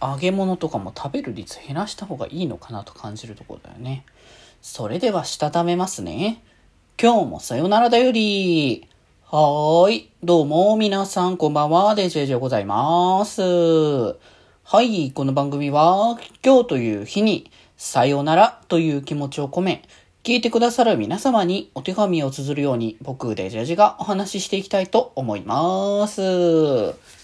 揚げ物とかも食べる率減らした方がいいのかなと感じるところだよね。それではしたためますね。今日もさよならだより。はーい。どうも、皆さん、こんばんは。デジェジでございます。はい。この番組は、今日という日に、さよならという気持ちを込め、聞いてくださる皆様にお手紙を綴るように、僕、デジェジがお話ししていきたいと思います。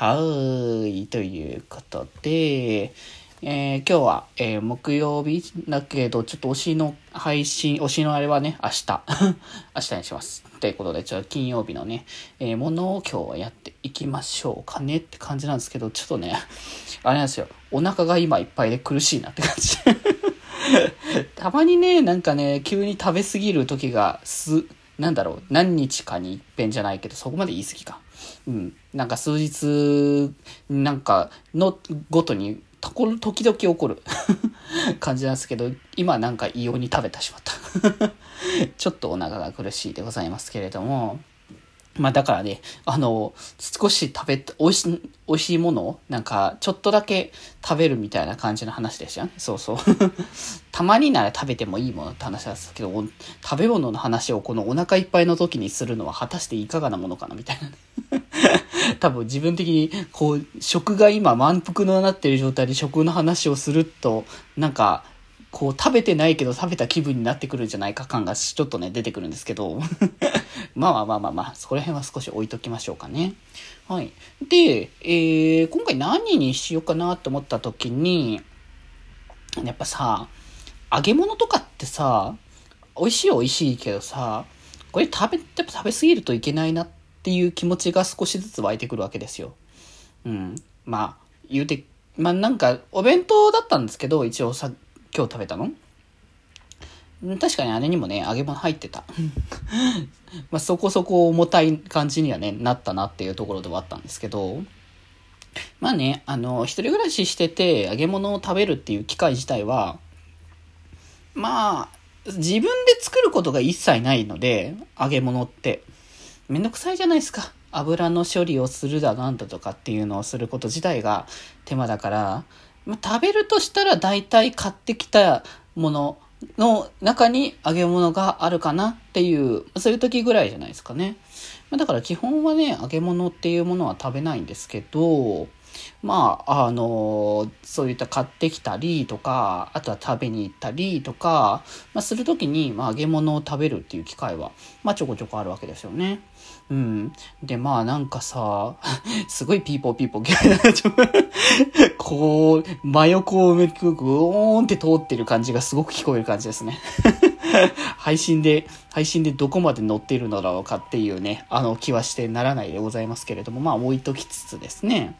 はーい。ということで、えー、今日は、えー、木曜日だけど、ちょっと推しの配信、推しのあれはね、明日。明日にします。ということで、ちょっと金曜日のね、えー、ものを今日はやっていきましょうかねって感じなんですけど、ちょっとね、あれなんですよ。お腹が今いっぱいで苦しいなって感じ。たまにね、なんかね、急に食べ過ぎる時が、す、なんだろう、何日かに一遍じゃないけど、そこまで言い過ぎか。うん。なんか数日、なんか、のごとにところ、時々起こる 感じなんですけど、今なんか異様に食べてしまった ちょっとお腹が苦しいでございますけれども、まあだからね、あの、少し食べ、美味しい、美味しいものを、なんか、ちょっとだけ食べるみたいな感じの話でしたね。そうそう。たまになら食べてもいいものって話なんですけど、食べ物の話をこのお腹いっぱいの時にするのは果たしていかがなものかなみたいなね。多分自分的に、こう、食が今満腹のなってる状態で食の話をすると、なんか、こう食べてないけど食べた気分になってくるんじゃないか感がちょっとね出てくるんですけど まあまあまあまあまあ、そこら辺は少し置いときましょうかね。はい。で、えー、今回何にしようかなと思った時に、やっぱさ、揚げ物とかってさ、美味しい美味しいけどさ、これ食べ、やっぱ食べ過ぎるといけないなっていう気持ちが少しずつ湧いてくるわけですよ。うん。まあ、言うて、まあなんか、お弁当だったんですけど、一応さ、今日食べたの？確かにあれにもね、揚げ物入ってた。まあそこそこ重たい感じにはね、なったなっていうところではあったんですけど、まあね、あの、一人暮らししてて揚げ物を食べるっていう機会自体は、まあ、自分で作ることが一切ないので、揚げ物って。めんどくさいじゃないですか。油の処理をするだなんだとかっていうのをすること自体が手間だから、まあ、食べるとしたら大体買ってきたものの中に揚げ物があるかなっていう、そういう時ぐらいじゃないですかね。まあ、だから基本はね、揚げ物っていうものは食べないんですけど、まあ、あの、そういった買ってきたりとか、あとは食べに行ったりとか、まあ、するときに、まあ、揚げ物を食べるっていう機会は、まあ、ちょこちょこあるわけですよね。うん。で、まあ、なんかさ、すごいピーポーピーポー、こう、真横を埋めくぐーんって通ってる感じがすごく聞こえる感じですね。配信で、配信でどこまで載っているのだろうかっていうね、あの気はしてならないでございますけれども、まあ置いときつつですね。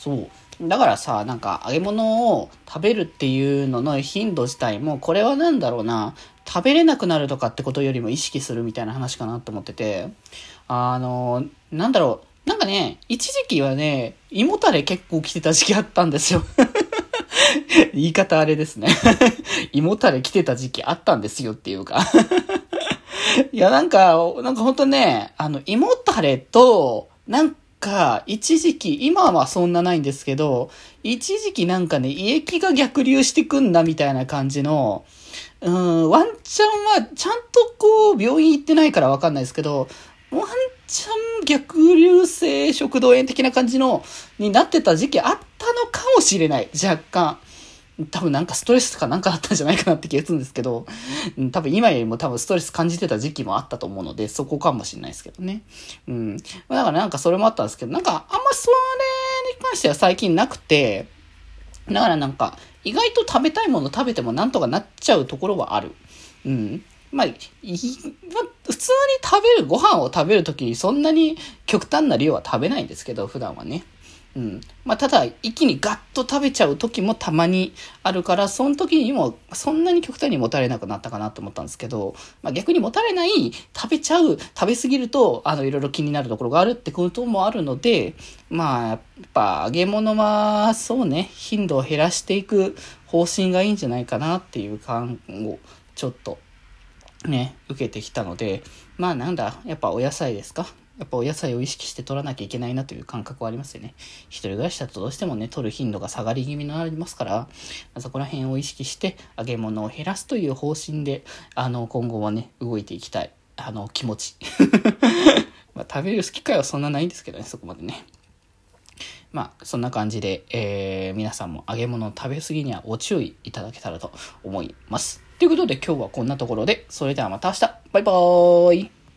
そう。だからさ、なんか揚げ物を食べるっていうのの頻度自体も、これは何だろうな、食べれなくなるとかってことよりも意識するみたいな話かなと思ってて、あの、なんだろう、なんかね、一時期はね、胃もたれ結構来てた時期あったんですよ。言い方あれですね。胃もたれ来てた時期あったんですよっていうか いや、なんか、なんかほんとね、あの、胃もたれと、なんか、一時期、今はそんなないんですけど、一時期なんかね、胃液が逆流してくんだみたいな感じの、うん、ワンチャンは、ちゃんとこう、病院行ってないからわかんないですけど、ワンチャン逆流性食道炎的な感じの、になってた時期あったのかもしれない。若干。多分なんかストレスとかなんかあったんじゃないかなって気がするんですけど、多分今よりも多分ストレス感じてた時期もあったと思うので、そこかもしれないですけどね。うん。だからなんかそれもあったんですけど、なんかあんまそれに関しては最近なくて、だからなんか意外と食べたいもの食べてもなんとかなっちゃうところはある。うん。まあ、普通に食べる、ご飯を食べるときにそんなに極端な量は食べないんですけど、普段はね。うん。まあ、ただ、一気にガッと食べちゃう時もたまにあるから、その時にもそんなに極端にもたれなくなったかなと思ったんですけど、まあ、逆にもたれない、食べちゃう、食べ過ぎると、あの、いろいろ気になるところがあるってこともあるので、まあ、やっぱ揚げ物は、そうね、頻度を減らしていく方針がいいんじゃないかなっていう感を、ちょっと、ね、受けてきたので、まあなんだ、やっぱお野菜ですか？やっぱお野菜を意識して取らなきゃいけないなという感覚はありますよね。一人暮らしだとどうしてもね、取る頻度が下がり気味になりますから、そこら辺を意識して揚げ物を減らすという方針で、あの、今後はね、動いていきたい。あの、気持ち。まあ、食べる機会はそんなないんですけどね、そこまでね。まあ、そんな感じで、えー、皆さんも揚げ物を食べ過ぎにはご注意いただけたらと思います。ということで今日はこんなところで、それではまた明日バイバーイ